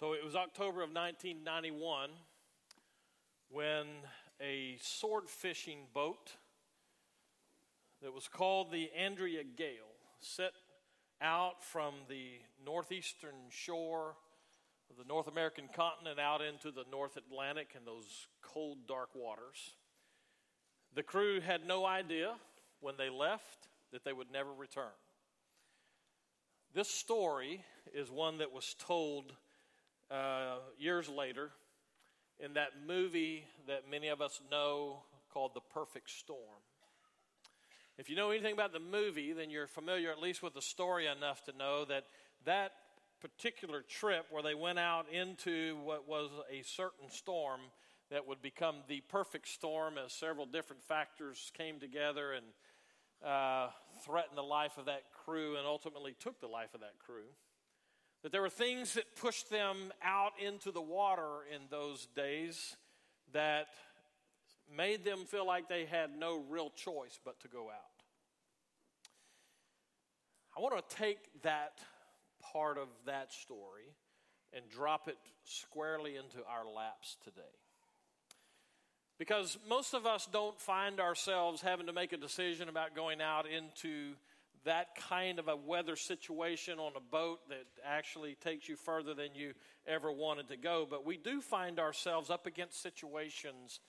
So it was October of 1991 when a sword fishing boat that was called the Andrea Gail set out from the northeastern shore of the North American continent out into the North Atlantic and those cold, dark waters. The crew had no idea when they left that they would never return. This story is one that was told uh, years later in that movie that many of us know called The Perfect Storm. If you know anything about the movie, then you're familiar at least with the story enough to know that that particular trip where they went out into what was a certain storm that would become the perfect storm as several different factors came together and uh, threatened the life of that crew and ultimately took the life of that crew. That there were things that pushed them out into the water in those days that made them feel like they had no real choice but to go out. I want to take that part of that story and drop it squarely into our laps today. Because most of us don't find ourselves having to make a decision about going out into that kind of a weather situation on a boat that actually takes you further than you ever wanted to go. But we do find ourselves up against situations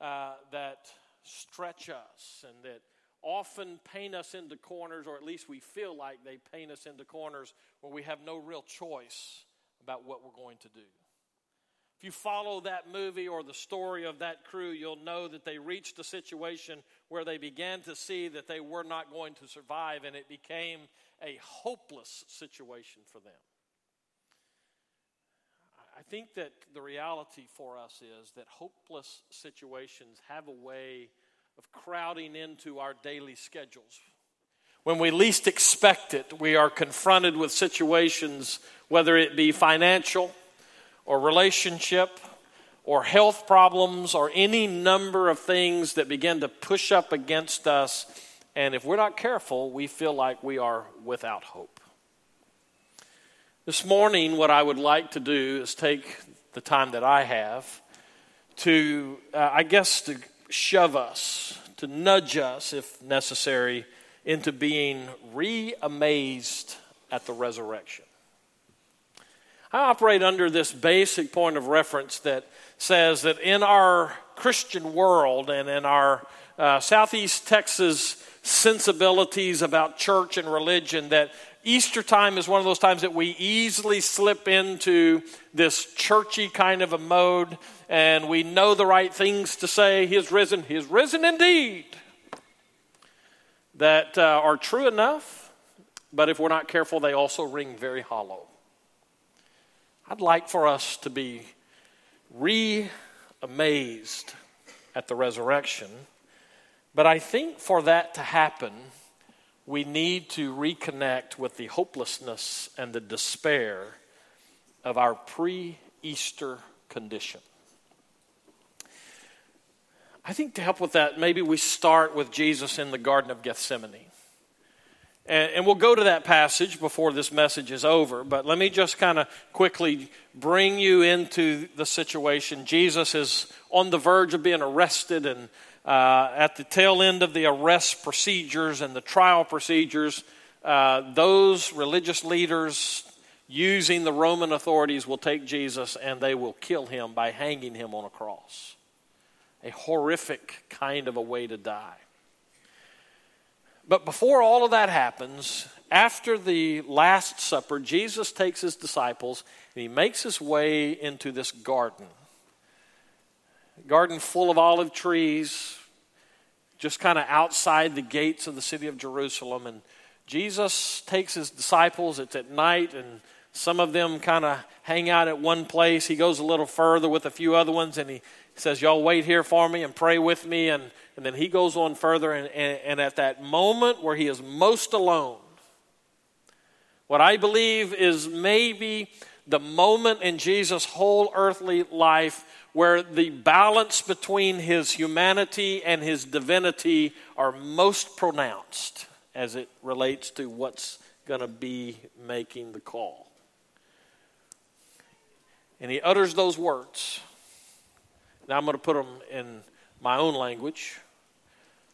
uh, that stretch us and that often paint us into corners, or at least we feel like they paint us into corners where we have no real choice about what we're going to do. If you follow that movie or the story of that crew, you'll know that they reached a situation where they began to see that they were not going to survive, and it became a hopeless situation for them. I think that the reality for us is that hopeless situations have a way of crowding into our daily schedules. When we least expect it, we are confronted with situations, whether it be financial, or relationship or health problems or any number of things that begin to push up against us. And if we're not careful, we feel like we are without hope. This morning, what I would like to do is take the time that I have to, uh, I guess, to shove us, to nudge us, if necessary, into being re amazed at the resurrection. I operate under this basic point of reference that says that in our Christian world and in our uh, Southeast Texas sensibilities about church and religion, that Easter time is one of those times that we easily slip into this churchy kind of a mode and we know the right things to say. He is risen, He is risen indeed. That uh, are true enough, but if we're not careful, they also ring very hollow. I'd like for us to be re amazed at the resurrection, but I think for that to happen, we need to reconnect with the hopelessness and the despair of our pre Easter condition. I think to help with that, maybe we start with Jesus in the Garden of Gethsemane. And, and we'll go to that passage before this message is over, but let me just kind of quickly bring you into the situation. Jesus is on the verge of being arrested and uh, at the tail end of the arrest procedures and the trial procedures, uh, those religious leaders using the Roman authorities will take Jesus and they will kill him by hanging him on a cross. A horrific kind of a way to die. But before all of that happens, after the Last Supper, Jesus takes his disciples and he makes his way into this garden. garden full of olive trees, just kind of outside the gates of the city of Jerusalem. And Jesus takes his disciples, it's at night, and some of them kind of hang out at one place. He goes a little further with a few other ones and he says, Y'all wait here for me and pray with me. And and then he goes on further, and, and, and at that moment where he is most alone, what I believe is maybe the moment in Jesus' whole earthly life where the balance between his humanity and his divinity are most pronounced as it relates to what's going to be making the call. And he utters those words. Now I'm going to put them in my own language.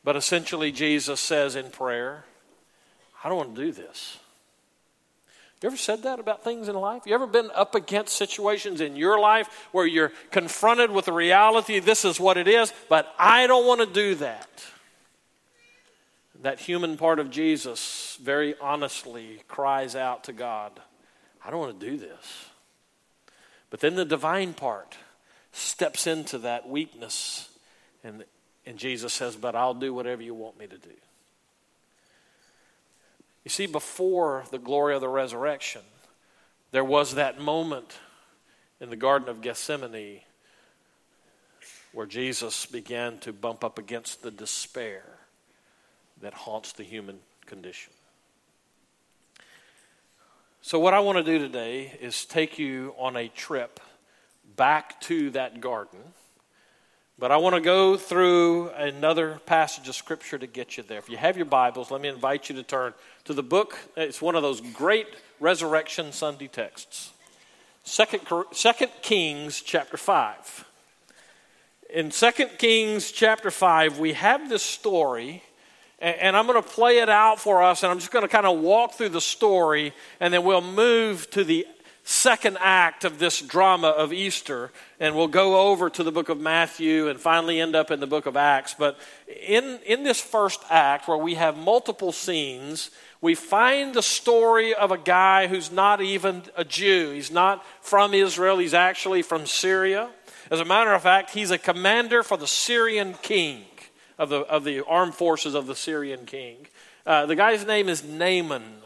But essentially, Jesus says in prayer, I don't want to do this. You ever said that about things in life? You ever been up against situations in your life where you're confronted with the reality, this is what it is, but I don't want to do that? That human part of Jesus very honestly cries out to God, I don't want to do this. But then the divine part steps into that weakness, and, and Jesus says, But I'll do whatever you want me to do. You see, before the glory of the resurrection, there was that moment in the Garden of Gethsemane where Jesus began to bump up against the despair that haunts the human condition. So, what I want to do today is take you on a trip back to that garden. But I want to go through another passage of Scripture to get you there. If you have your Bibles, let me invite you to turn to the book. It's one of those great Resurrection Sunday texts. Second, Second Kings chapter 5. In Second Kings chapter 5, we have this story, and I'm going to play it out for us, and I'm just going to kind of walk through the story, and then we'll move to the second act of this drama of Easter, and we'll go over to the book of Matthew and finally end up in the book of Acts. But in, in this first act, where we have multiple scenes, we find the story of a guy who's not even a Jew. He's not from Israel, he's actually from Syria. As a matter of fact, he's a commander for the Syrian king, of the, of the armed forces of the Syrian king. Uh, the guy's name is Naaman.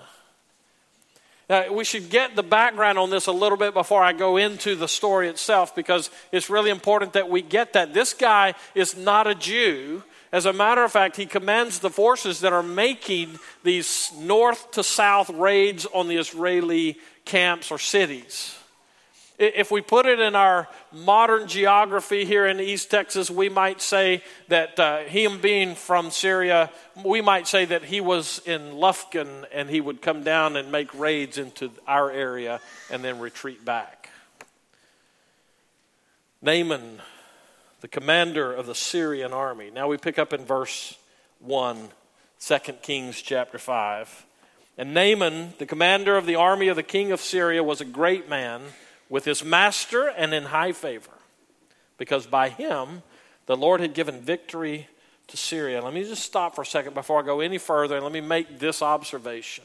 Uh, we should get the background on this a little bit before I go into the story itself because it's really important that we get that. This guy is not a Jew. As a matter of fact, he commands the forces that are making these north to south raids on the Israeli camps or cities. If we put it in our modern geography here in East Texas, we might say that uh, him being from Syria, we might say that he was in Lufkin and he would come down and make raids into our area and then retreat back. Naaman the commander of the Syrian army. Now we pick up in verse 1, 2 Kings chapter 5. And Naaman, the commander of the army of the king of Syria, was a great man with his master and in high favor, because by him the Lord had given victory to Syria. Let me just stop for a second before I go any further and let me make this observation.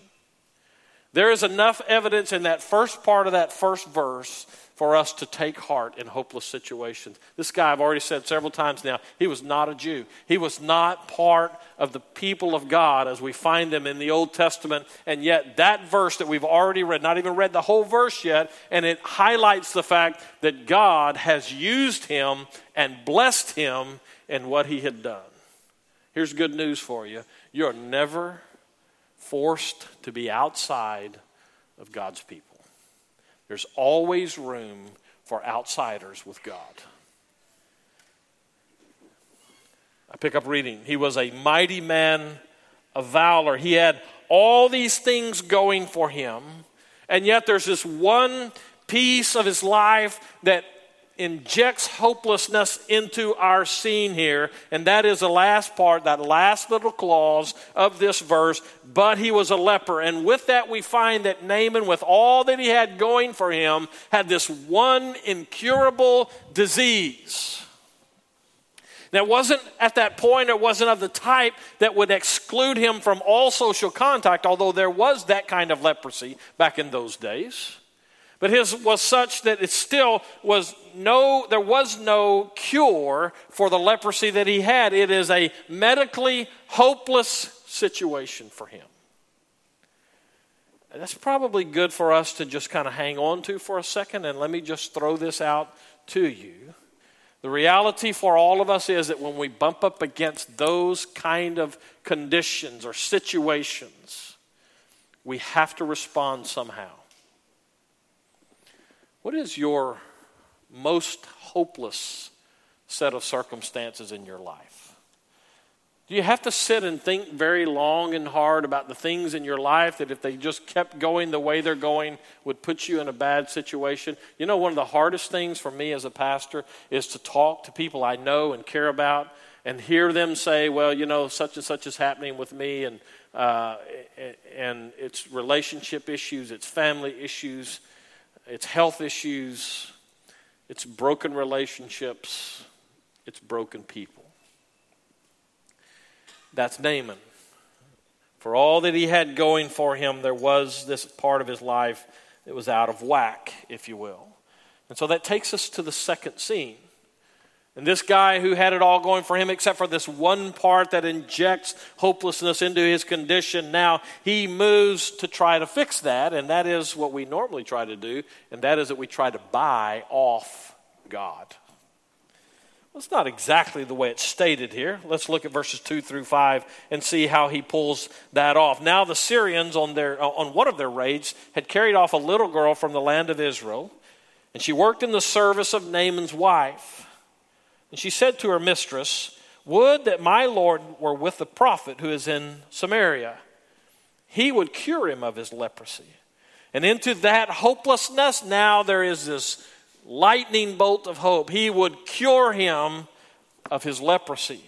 There is enough evidence in that first part of that first verse for us to take heart in hopeless situations. This guy, I've already said several times now, he was not a Jew. He was not part of the people of God as we find them in the Old Testament. And yet, that verse that we've already read, not even read the whole verse yet, and it highlights the fact that God has used him and blessed him in what he had done. Here's good news for you you're never forced to be outside of God's people. There's always room for outsiders with God. I pick up reading. He was a mighty man of valor. He had all these things going for him, and yet there's this one piece of his life that injects hopelessness into our scene here, and that is the last part, that last little clause of this verse. But he was a leper. And with that, we find that Naaman, with all that he had going for him, had this one incurable disease. That wasn't at that point, it wasn't of the type that would exclude him from all social contact, although there was that kind of leprosy back in those days. But his was such that it still was no, there was no cure for the leprosy that he had. It is a medically hopeless situation for him. That's probably good for us to just kind of hang on to for a second, and let me just throw this out to you. The reality for all of us is that when we bump up against those kind of conditions or situations, we have to respond somehow. What is your most hopeless set of circumstances in your life? Do you have to sit and think very long and hard about the things in your life that if they just kept going the way they're going would put you in a bad situation? You know, one of the hardest things for me as a pastor is to talk to people I know and care about and hear them say, well, you know, such and such is happening with me, and, uh, and it's relationship issues, it's family issues, it's health issues, it's broken relationships, it's broken people. That's Naaman. For all that he had going for him, there was this part of his life that was out of whack, if you will. And so that takes us to the second scene. And this guy who had it all going for him, except for this one part that injects hopelessness into his condition, now he moves to try to fix that. And that is what we normally try to do, and that is that we try to buy off God. Well, it's not exactly the way it's stated here. Let's look at verses 2 through 5 and see how he pulls that off. Now, the Syrians, on, their, uh, on one of their raids, had carried off a little girl from the land of Israel, and she worked in the service of Naaman's wife. And she said to her mistress, Would that my Lord were with the prophet who is in Samaria. He would cure him of his leprosy. And into that hopelessness, now there is this lightning bolt of hope. He would cure him of his leprosy.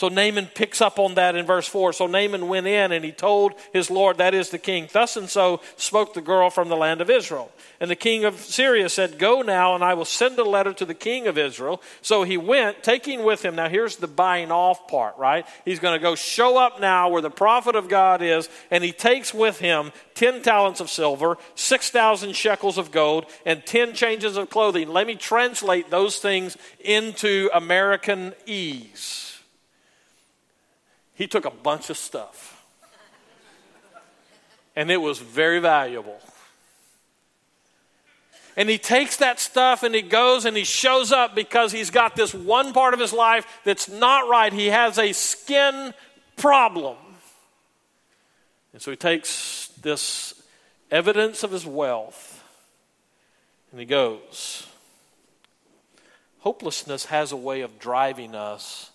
So Naaman picks up on that in verse 4. So Naaman went in and he told his Lord, that is the king. Thus and so spoke the girl from the land of Israel. And the king of Syria said, Go now, and I will send a letter to the king of Israel. So he went, taking with him. Now here's the buying off part, right? He's going to go show up now where the prophet of God is, and he takes with him 10 talents of silver, 6,000 shekels of gold, and 10 changes of clothing. Let me translate those things into American ease he took a bunch of stuff. And it was very valuable. And he takes that stuff and he goes and he shows up because he's got this one part of his life that's not right. He has a skin problem. And so he takes this evidence of his wealth and he goes. Hopelessness has a way of driving us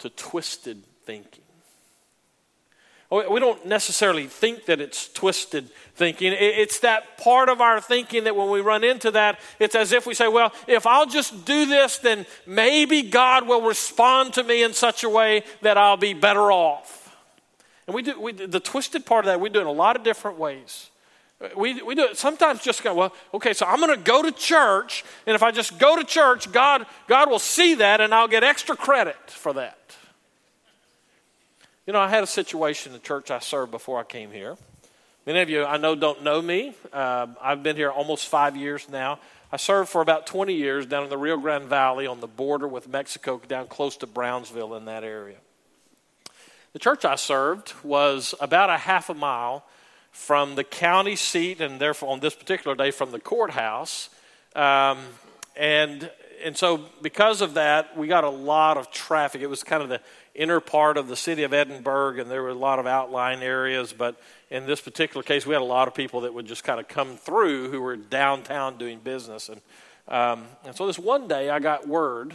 to twisted thinking. Oh, we don't necessarily think that it's twisted thinking. It's that part of our thinking that when we run into that, it's as if we say, well, if I'll just do this, then maybe God will respond to me in such a way that I'll be better off. And we do we, the twisted part of that, we do it in a lot of different ways. We, we do it sometimes just go, well, okay, so I'm going to go to church, and if I just go to church, God, God will see that, and I'll get extra credit for that. You know, I had a situation in the church I served before I came here. Many of you I know don't know me. Uh, I've been here almost five years now. I served for about 20 years down in the Rio Grande Valley on the border with Mexico, down close to Brownsville in that area. The church I served was about a half a mile from the county seat, and therefore on this particular day from the courthouse. Um, and and so because of that, we got a lot of traffic. It was kind of the inner part of the city of Edinburg, and there were a lot of outlying areas. But in this particular case, we had a lot of people that would just kind of come through who were downtown doing business. And, um, and so this one day, I got word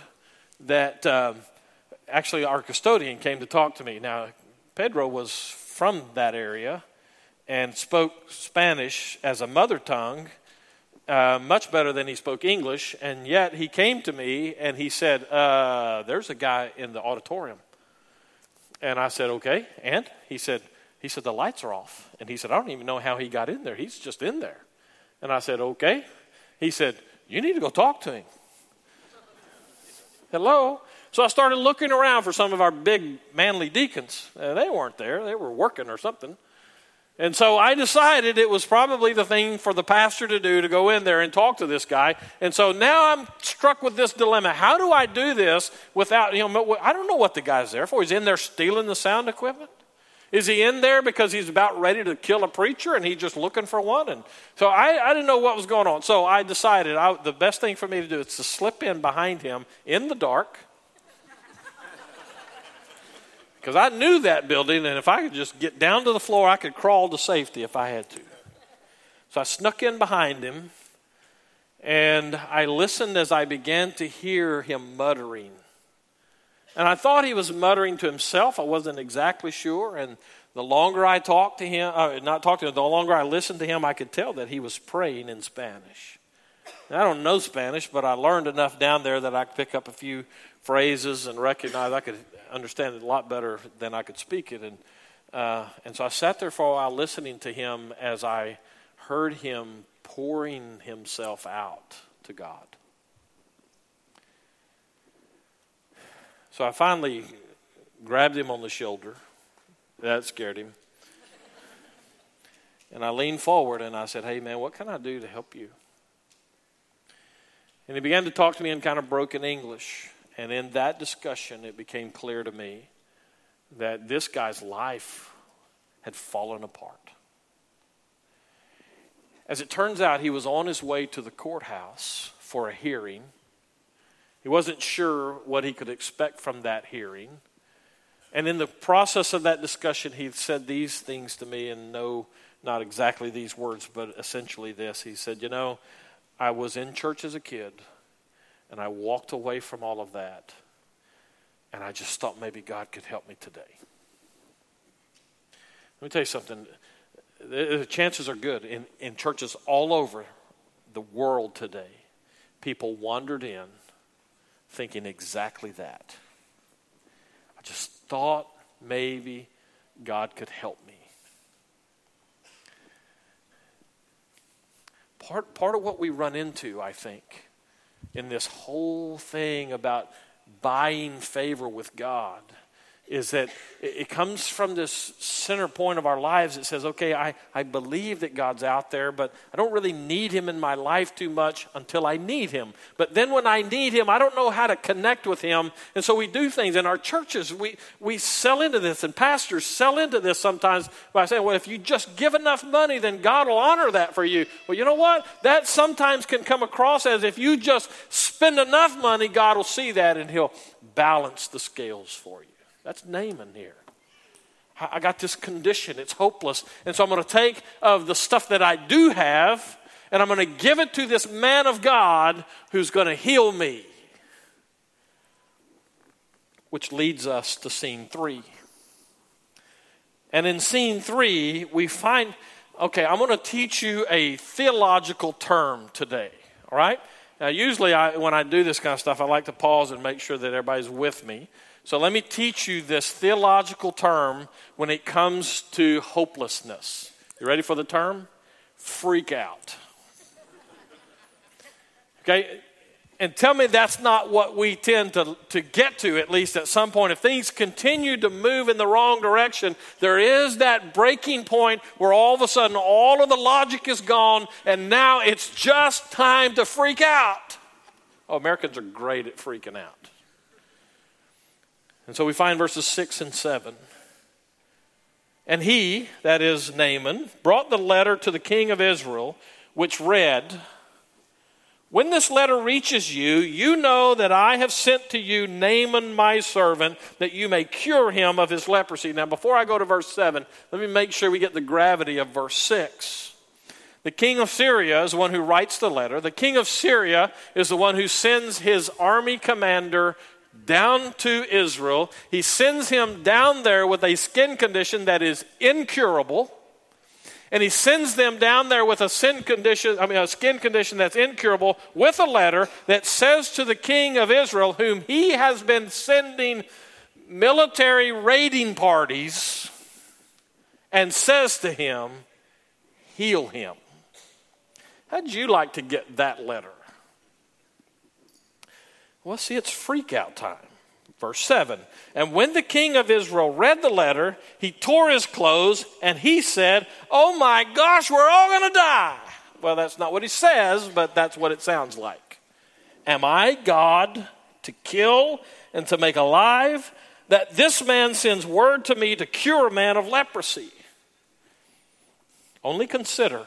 that uh, actually our custodian came to talk to me. Now, Pedro was from that area and spoke Spanish as a mother tongue. Uh, much better than he spoke English, and yet he came to me and he said, uh, There's a guy in the auditorium and I said, okay. And he said, he said, the lights are off. And he said, I don't even know how he got in there. He's just in there. And I said, okay. He said, you need to go talk to him. Hello? So I started looking around for some of our big manly deacons. And they weren't there. They were working or something. And so I decided it was probably the thing for the pastor to do to go in there and talk to this guy. And so now I'm struck with this dilemma. How do I do this without, you know, I don't know what the guy's there for. He's in there stealing the sound equipment? Is he in there because he's about ready to kill a preacher and he's just looking for one? And so I, I didn't know what was going on. So I decided I, the best thing for me to do is to slip in behind him in the dark because I knew that building, and if I could just get down to the floor, I could crawl to safety if I had to. So I snuck in behind him, and I listened as I began to hear him muttering. And I thought he was muttering to himself. I wasn't exactly sure. And the longer I talked to him, uh, not talked to him, the longer I listened to him, I could tell that he was praying in Spanish. I don't know Spanish, but I learned enough down there that I could pick up a few phrases and recognize. I could understand it a lot better than I could speak it. And, uh, and so I sat there for a while listening to him as I heard him pouring himself out to God. So I finally grabbed him on the shoulder. That scared him. And I leaned forward and I said, Hey, man, what can I do to help you? And he began to talk to me in kind of broken English. And in that discussion, it became clear to me that this guy's life had fallen apart. As it turns out, he was on his way to the courthouse for a hearing. He wasn't sure what he could expect from that hearing. And in the process of that discussion, he said these things to me, and no, not exactly these words, but essentially this. He said, You know, I was in church as a kid, and I walked away from all of that, and I just thought maybe God could help me today. Let me tell you something the chances are good in, in churches all over the world today, people wandered in thinking exactly that. I just thought maybe God could help me. Part, part of what we run into, I think, in this whole thing about buying favor with God is that it comes from this center point of our lives. It says, okay, I, I believe that God's out there, but I don't really need Him in my life too much until I need Him. But then when I need Him, I don't know how to connect with Him. And so we do things. In our churches, we, we sell into this, and pastors sell into this sometimes by saying, well, if you just give enough money, then God will honor that for you. Well, you know what? That sometimes can come across as if you just spend enough money, God will see that and He'll balance the scales for you. That's Naaman here. I got this condition, it's hopeless. And so I'm going to take of the stuff that I do have and I'm going to give it to this man of God who's going to heal me. Which leads us to scene three. And in scene three, we find okay, I'm going to teach you a theological term today, all right? Now, usually I, when I do this kind of stuff, I like to pause and make sure that everybody's with me. So let me teach you this theological term when it comes to hopelessness. You ready for the term? Freak out. Okay? And tell me that's not what we tend to, to get to, at least at some point. If things continue to move in the wrong direction, there is that breaking point where all of a sudden all of the logic is gone, and now it's just time to freak out. Oh, Americans are great at freaking out. And so we find verses 6 and 7. And he, that is Naaman, brought the letter to the king of Israel, which read, When this letter reaches you, you know that I have sent to you Naaman my servant, that you may cure him of his leprosy. Now, before I go to verse 7, let me make sure we get the gravity of verse 6. The king of Syria is the one who writes the letter. The king of Syria is the one who sends his army commander down to Israel. He sends him down there with a skin condition that is incurable. And he sends them down there with a sin condition, I mean, a skin condition that's incurable, with a letter that says to the king of Israel, whom he has been sending military raiding parties, and says to him, Heal him. How'd you like to get that letter? Well, see, it's freak out time. Verse 7 And when the king of Israel read the letter, he tore his clothes and he said, Oh my gosh, we're all going to die. Well, that's not what he says, but that's what it sounds like. Am I God to kill and to make alive? That this man sends word to me to cure a man of leprosy. Only consider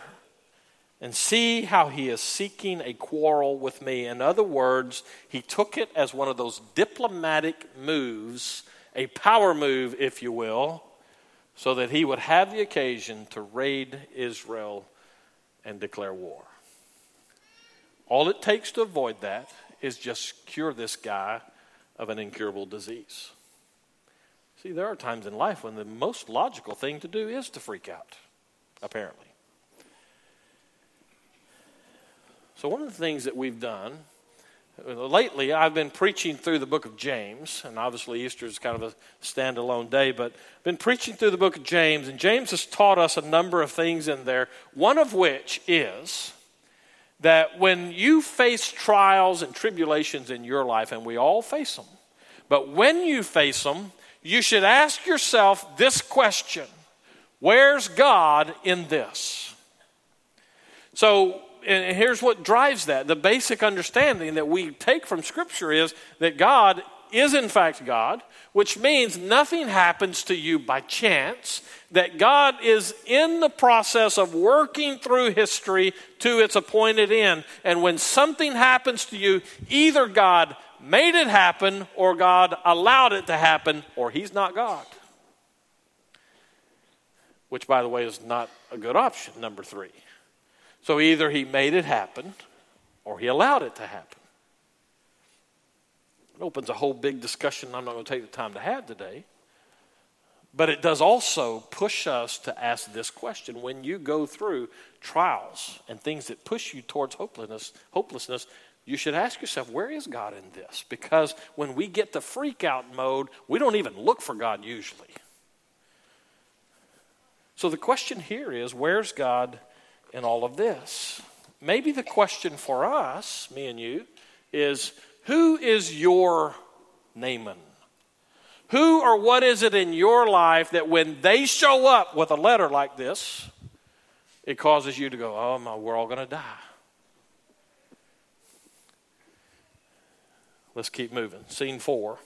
and see how he is seeking a quarrel with me. In other words, he took it as one of those diplomatic moves, a power move, if you will, so that he would have the occasion to raid Israel and declare war. All it takes to avoid that is just cure this guy of an incurable disease. See, there are times in life when the most logical thing to do is to freak out, apparently. So, one of the things that we've done uh, lately, I've been preaching through the book of James, and obviously Easter is kind of a standalone day, but I've been preaching through the book of James, and James has taught us a number of things in there, one of which is that when you face trials and tribulations in your life, and we all face them, but when you face them, you should ask yourself this question Where's God in this? So, and here's what drives that. The basic understanding that we take from Scripture is that God is, in fact, God, which means nothing happens to you by chance, that God is in the process of working through history to its appointed end. And when something happens to you, either God made it happen, or God allowed it to happen, or He's not God. Which, by the way, is not a good option, number three. So either He made it happen, or He allowed it to happen. It opens a whole big discussion I'm not going to take the time to have today. But it does also push us to ask this question when you go through trials and things that push you towards hopelessness, hopelessness, you should ask yourself, where is God in this? Because when we get to freak out mode, we don't even look for God usually. So the question here is, where's God in all of this? Maybe the question for us, me and you, is who is your Naaman? Who or what is it in your life that when they show up with a letter like this, it causes you to go, oh, my, we're all going to die? Let's keep moving. Scene four.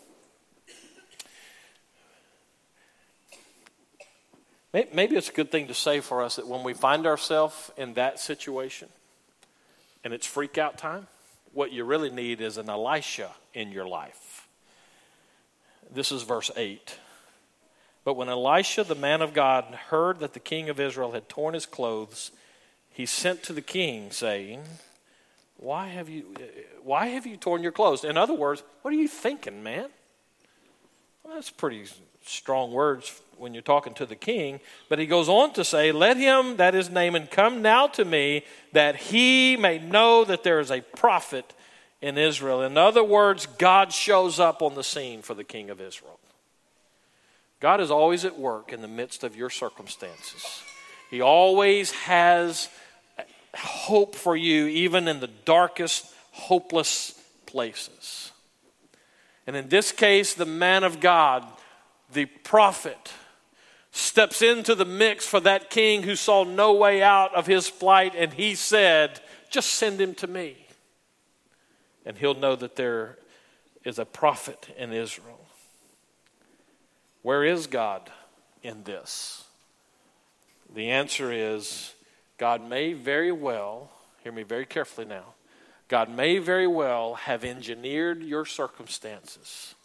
Maybe it's a good thing to say for us that when we find ourselves in that situation and it's freak out time, what you really need is an Elisha in your life. This is verse 8. But when Elisha, the man of God, heard that the king of Israel had torn his clothes, he sent to the king, saying, why have you why have you torn your clothes? In other words, what are you thinking, man? Well, that's pretty strong words when you're talking to the king. But he goes on to say, Let him, that is Naaman, come now to me, that he may know that there is a prophet in Israel. In other words, God shows up on the scene for the king of Israel. God is always at work in the midst of your circumstances. He always has hope for you, even in the darkest, hopeless places. And in this case, the man of God, the prophet, steps into the mix for that king who saw no way out of his plight, and he said, Just send him to me. And he'll know that there is a prophet in Israel. Where is God in this? The answer is God may very well, hear me very carefully now, God may very well have engineered your circumstances,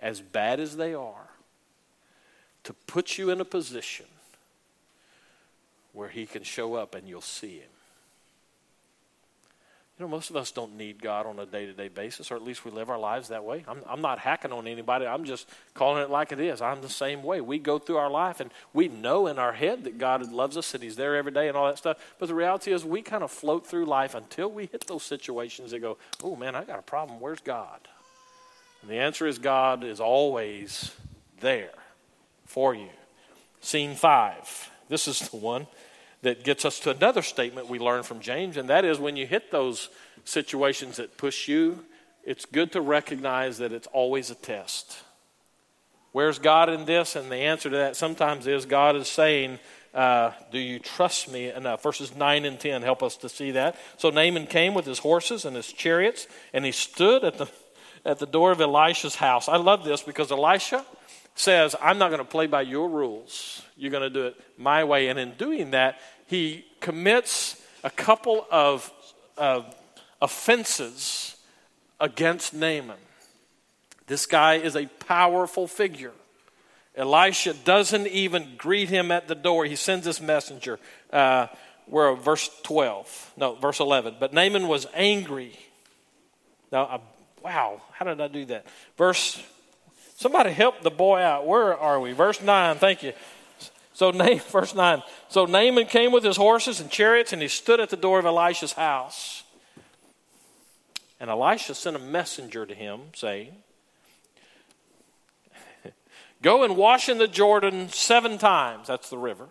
as bad as they are, to put you in a position where He can show up and you'll see Him. You know, most of us don't need God on a day to day basis, or at least we live our lives that way. I'm, I'm not hacking on anybody. I'm just calling it like it is. I'm the same way. We go through our life and we know in our head that God loves us and He's there every day and all that stuff. But the reality is, we kind of float through life until we hit those situations that go, oh man, I got a problem. Where's God? And the answer is God is always there for you. Scene five. This is the one that gets us to another statement we learn from James, and that is when you hit those situations that push you, it's good to recognize that it's always a test. Where's God in this? And the answer to that sometimes is God is saying, uh, Do you trust me enough? Verses 9 and 10 help us to see that. So Naaman came with his horses and his chariots, and he stood at the, at the door of Elisha's house. I love this because Elisha says, I'm not going to play by your rules. You're going to do it my way. And in doing that, he commits a couple of uh, offenses against Naaman. This guy is a powerful figure. Elisha doesn't even greet him at the door. He sends this messenger. Uh, we're verse 12. No, verse 11. But Naaman was angry. Now, wow, how did I do that? Verse, somebody help the boy out. Where are we? Verse 9, thank you. So, name, verse 9. So Naaman came with his horses and chariots, and he stood at the door of Elisha's house. And Elisha sent a messenger to him, saying, Go and wash in the Jordan seven times. That's the river.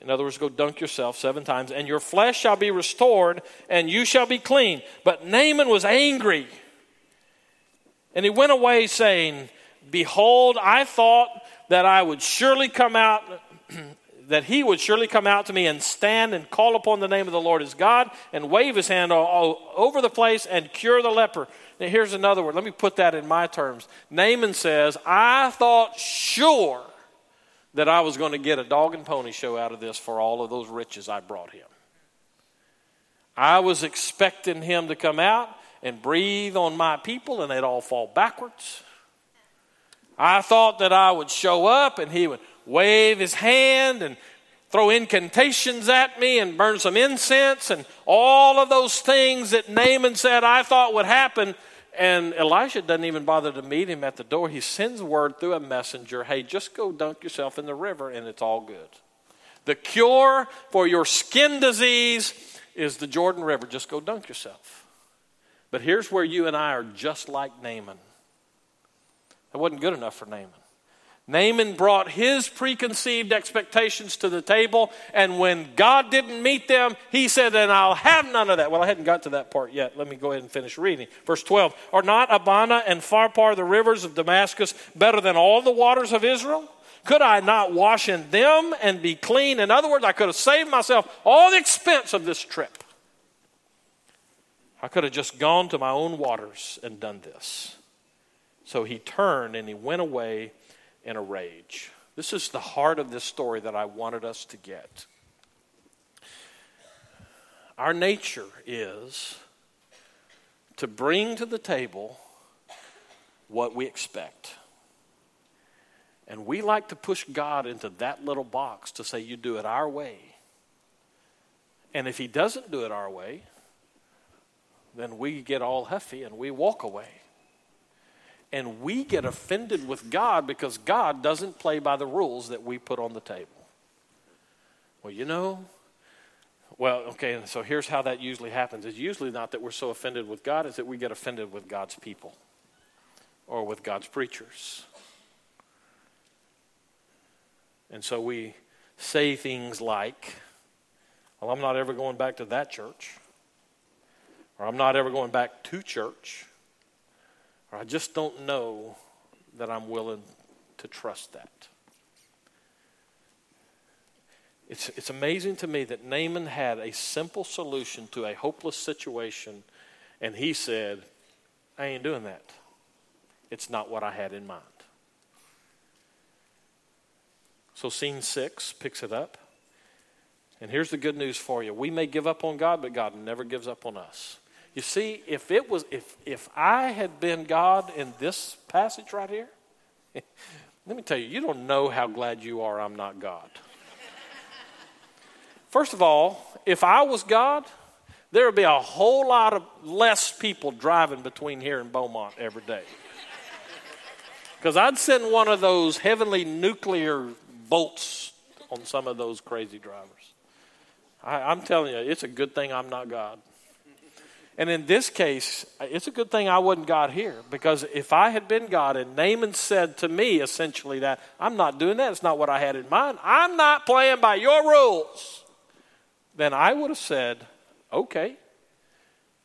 In other words, go dunk yourself seven times, and your flesh shall be restored, and you shall be clean. But Naaman was angry. And he went away saying, Behold, I thought that I would surely come out, that he would surely come out to me and stand and call upon the name of the Lord his God and wave his hand all, all over the place and cure the leper. Now, here's another word. Let me put that in my terms. Naaman says, I thought sure that I was going to get a dog and pony show out of this for all of those riches I brought him. I was expecting him to come out and breathe on my people and they'd all fall backwards. I thought that I would show up and he would wave his hand and throw incantations at me and burn some incense and all of those things that Naaman said I thought would happen. And Elisha doesn't even bother to meet him at the door. He sends word through a messenger hey, just go dunk yourself in the river and it's all good. The cure for your skin disease is the Jordan River. Just go dunk yourself. But here's where you and I are just like Naaman. It wasn't good enough for Naaman. Naaman brought his preconceived expectations to the table, and when God didn't meet them, he said, And I'll have none of that. Well, I hadn't got to that part yet. Let me go ahead and finish reading. Verse 12 Are not Abana and Pharpar, the rivers of Damascus, better than all the waters of Israel? Could I not wash in them and be clean? In other words, I could have saved myself all the expense of this trip. I could have just gone to my own waters and done this. So he turned and he went away in a rage. This is the heart of this story that I wanted us to get. Our nature is to bring to the table what we expect. And we like to push God into that little box to say, You do it our way. And if He doesn't do it our way, then we get all huffy and we walk away and we get offended with God because God doesn't play by the rules that we put on the table. Well, you know, well, okay, and so here's how that usually happens. It's usually not that we're so offended with God, it's that we get offended with God's people or with God's preachers. And so we say things like, Well, I'm not ever going back to that church, or I'm not ever going back to church or I just don't know that I'm willing to trust that. It's, it's amazing to me that Naaman had a simple solution to a hopeless situation, and he said, I ain't doing that. It's not what I had in mind. So, scene six picks it up. And here's the good news for you we may give up on God, but God never gives up on us. You see, if it was if if I had been God in this passage right here, let me tell you, you don't know how glad you are I'm not God. First of all, if I was God, there would be a whole lot of less people driving between here and Beaumont every day. Because I'd send one of those heavenly nuclear bolts on some of those crazy drivers. I, I'm telling you, it's a good thing I'm not God. And in this case, it's a good thing I wasn't God here because if I had been God and Naaman said to me essentially that I'm not doing that, it's not what I had in mind, I'm not playing by your rules, then I would have said, okay,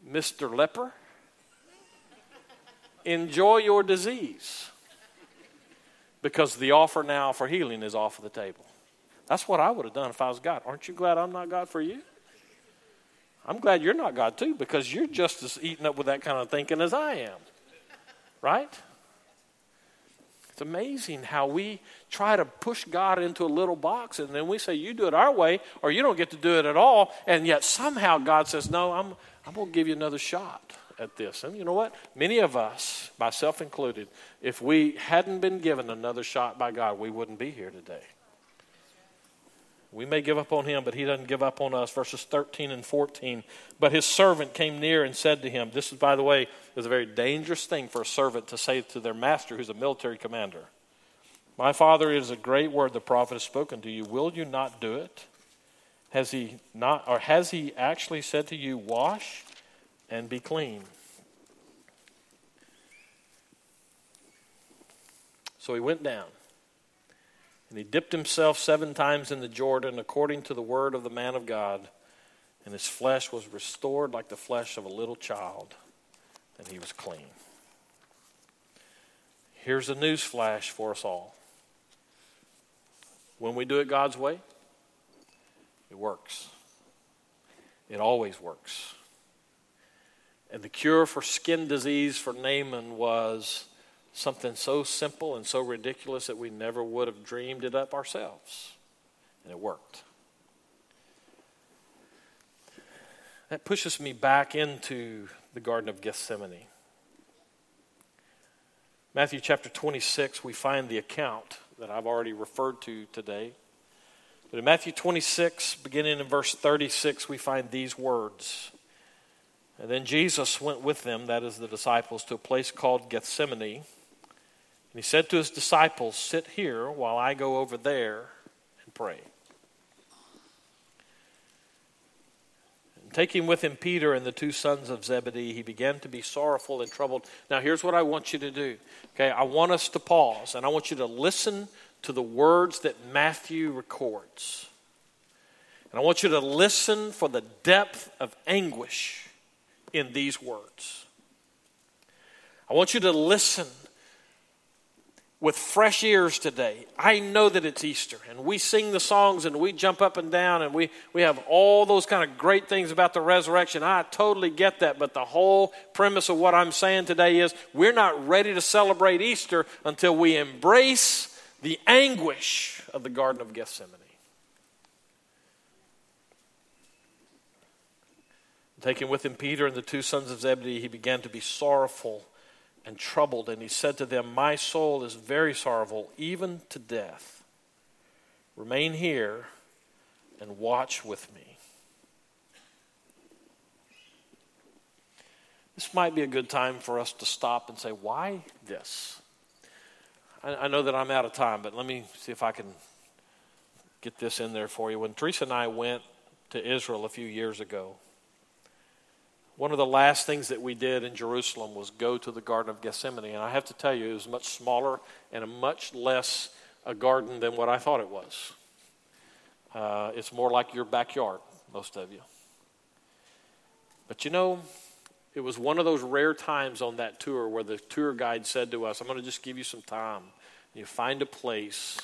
Mr. Leper, enjoy your disease because the offer now for healing is off of the table. That's what I would have done if I was God. Aren't you glad I'm not God for you? I'm glad you're not God too because you're just as eaten up with that kind of thinking as I am. Right? It's amazing how we try to push God into a little box and then we say, You do it our way or you don't get to do it at all. And yet somehow God says, No, I'm, I'm going to give you another shot at this. And you know what? Many of us, myself included, if we hadn't been given another shot by God, we wouldn't be here today. We may give up on him, but he doesn't give up on us. Verses 13 and 14. But his servant came near and said to him, This is, by the way, is a very dangerous thing for a servant to say to their master, who's a military commander. My father, it is a great word the prophet has spoken to you. Will you not do it? Has he not, or has he actually said to you, Wash and be clean? So he went down and he dipped himself seven times in the Jordan according to the word of the man of God, and his flesh was restored like the flesh of a little child, and he was clean. Here's a news flash for us all. When we do it God's way, it works. It always works. And the cure for skin disease for Naaman was something so simple and so ridiculous that we never would have dreamed it up ourselves. And it worked. That pushes me back into the Garden of Gethsemane. Matthew chapter 26, we find the account that I've already referred to today. But in Matthew 26, beginning in verse 36, we find these words. And then Jesus went with them, that is the disciples, to a place called Gethsemane and he said to his disciples, Sit here while I go over there and pray. And taking with him Peter and the two sons of Zebedee, he began to be sorrowful and troubled. Now, here's what I want you to do. Okay, I want us to pause and I want you to listen to the words that Matthew records. And I want you to listen for the depth of anguish in these words. I want you to listen with fresh ears today. I know that it's Easter and we sing the songs and we jump up and down and we, we have all those kind of great things about the resurrection. I totally get that, but the whole premise of what I'm saying today is we're not ready to celebrate Easter until we embrace the anguish of the Garden of Gethsemane. Taking with him Peter and the two sons of Zebedee, he began to be sorrowful and troubled, and he said to them, My soul is very sorrowful, even to death. Remain here and watch with me. This might be a good time for us to stop and say, Why this? I, I know that I'm out of time, but let me see if I can get this in there for you. When Teresa and I went to Israel a few years ago, one of the last things that we did in Jerusalem was go to the Garden of Gethsemane. And I have to tell you, it was much smaller and a much less a garden than what I thought it was. Uh, it's more like your backyard, most of you. But you know, it was one of those rare times on that tour where the tour guide said to us, I'm going to just give you some time. You find a place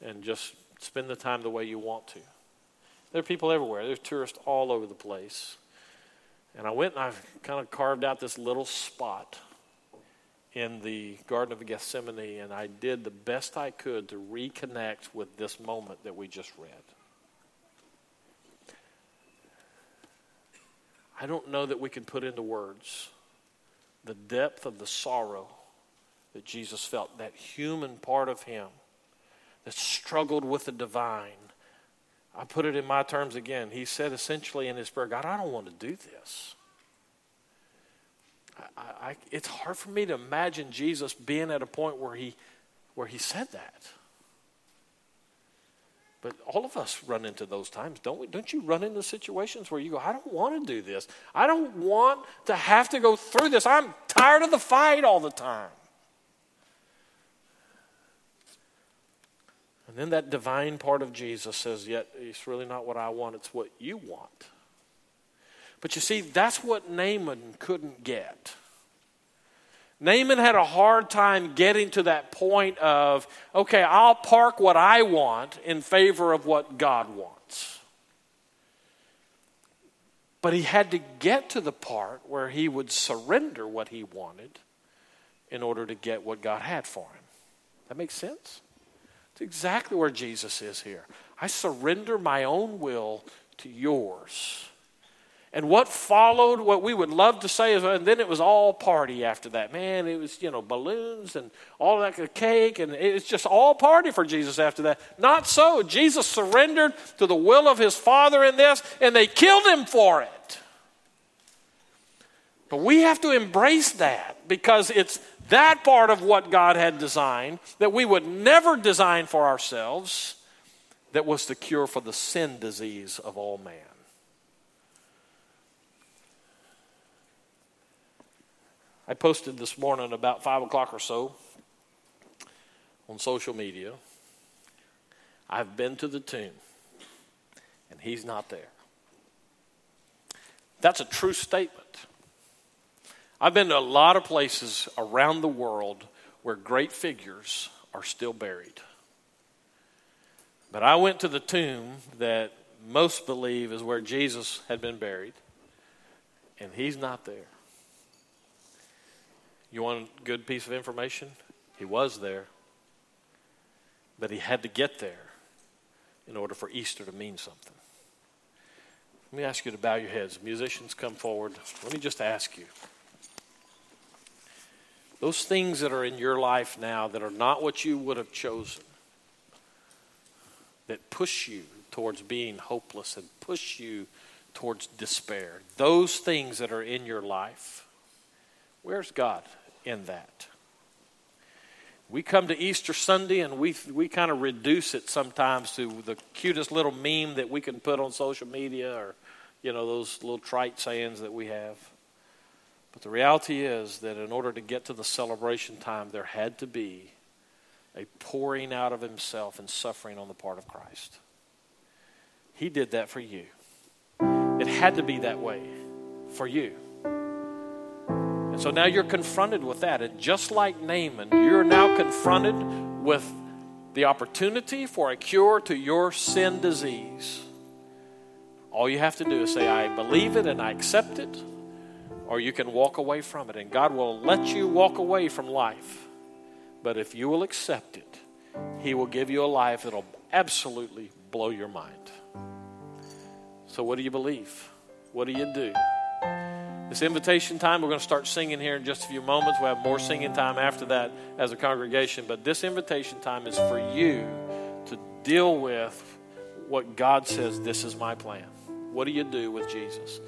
and just spend the time the way you want to. There are people everywhere, there's tourists all over the place. And I went and I kind of carved out this little spot in the Garden of Gethsemane, and I did the best I could to reconnect with this moment that we just read. I don't know that we can put into words the depth of the sorrow that Jesus felt, that human part of him that struggled with the divine I put it in my terms again. He said essentially in his prayer, God, I don't want to do this. I, I, it's hard for me to imagine Jesus being at a point where he, where he said that. But all of us run into those times, don't we? Don't you run into situations where you go, I don't want to do this. I don't want to have to go through this. I'm tired of the fight all the time. And then that divine part of Jesus says, Yet it's really not what I want, it's what you want. But you see, that's what Naaman couldn't get. Naaman had a hard time getting to that point of, okay, I'll park what I want in favor of what God wants. But he had to get to the part where he would surrender what he wanted in order to get what God had for him. That makes sense? It's exactly where Jesus is here. I surrender my own will to yours. And what followed, what we would love to say is, and then it was all party after that. Man, it was, you know, balloons and all that cake, and it's just all party for Jesus after that. Not so. Jesus surrendered to the will of his Father in this, and they killed him for it. But we have to embrace that because it's that part of what God had designed that we would never design for ourselves that was the cure for the sin disease of all man. I posted this morning about 5 o'clock or so on social media. I've been to the tomb, and he's not there. That's a true statement. I've been to a lot of places around the world where great figures are still buried. But I went to the tomb that most believe is where Jesus had been buried, and he's not there. You want a good piece of information? He was there, but he had to get there in order for Easter to mean something. Let me ask you to bow your heads. Musicians, come forward. Let me just ask you. Those things that are in your life now that are not what you would have chosen, that push you towards being hopeless and push you towards despair, those things that are in your life, where's God? in that. We come to Easter Sunday and we, we kind of reduce it sometimes to the cutest little meme that we can put on social media or, you know, those little trite sayings that we have. But the reality is that in order to get to the celebration time, there had to be a pouring out of himself and suffering on the part of Christ. He did that for you. It had to be that way for you. And so now you're confronted with that. And just like Naaman, you're now confronted with the opportunity for a cure to your sin disease. All you have to do is say, I believe it and I accept it, or you can walk away from it. And God will let you walk away from life. But if you will accept it, He will give you a life that'll absolutely blow your mind. So, what do you believe? What do you do? This invitation time, we're going to start singing here in just a few moments. We'll have more singing time after that as a congregation. But this invitation time is for you to deal with what God says this is my plan. What do you do with Jesus?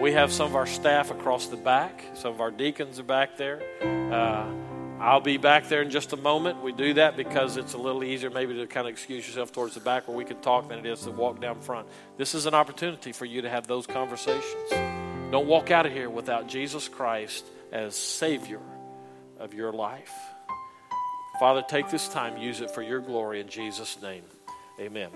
We have some of our staff across the back, some of our deacons are back there. Uh, I'll be back there in just a moment. We do that because it's a little easier, maybe, to kind of excuse yourself towards the back where we can talk than it is to walk down front. This is an opportunity for you to have those conversations. Don't walk out of here without Jesus Christ as Savior of your life. Father, take this time, use it for your glory in Jesus' name. Amen.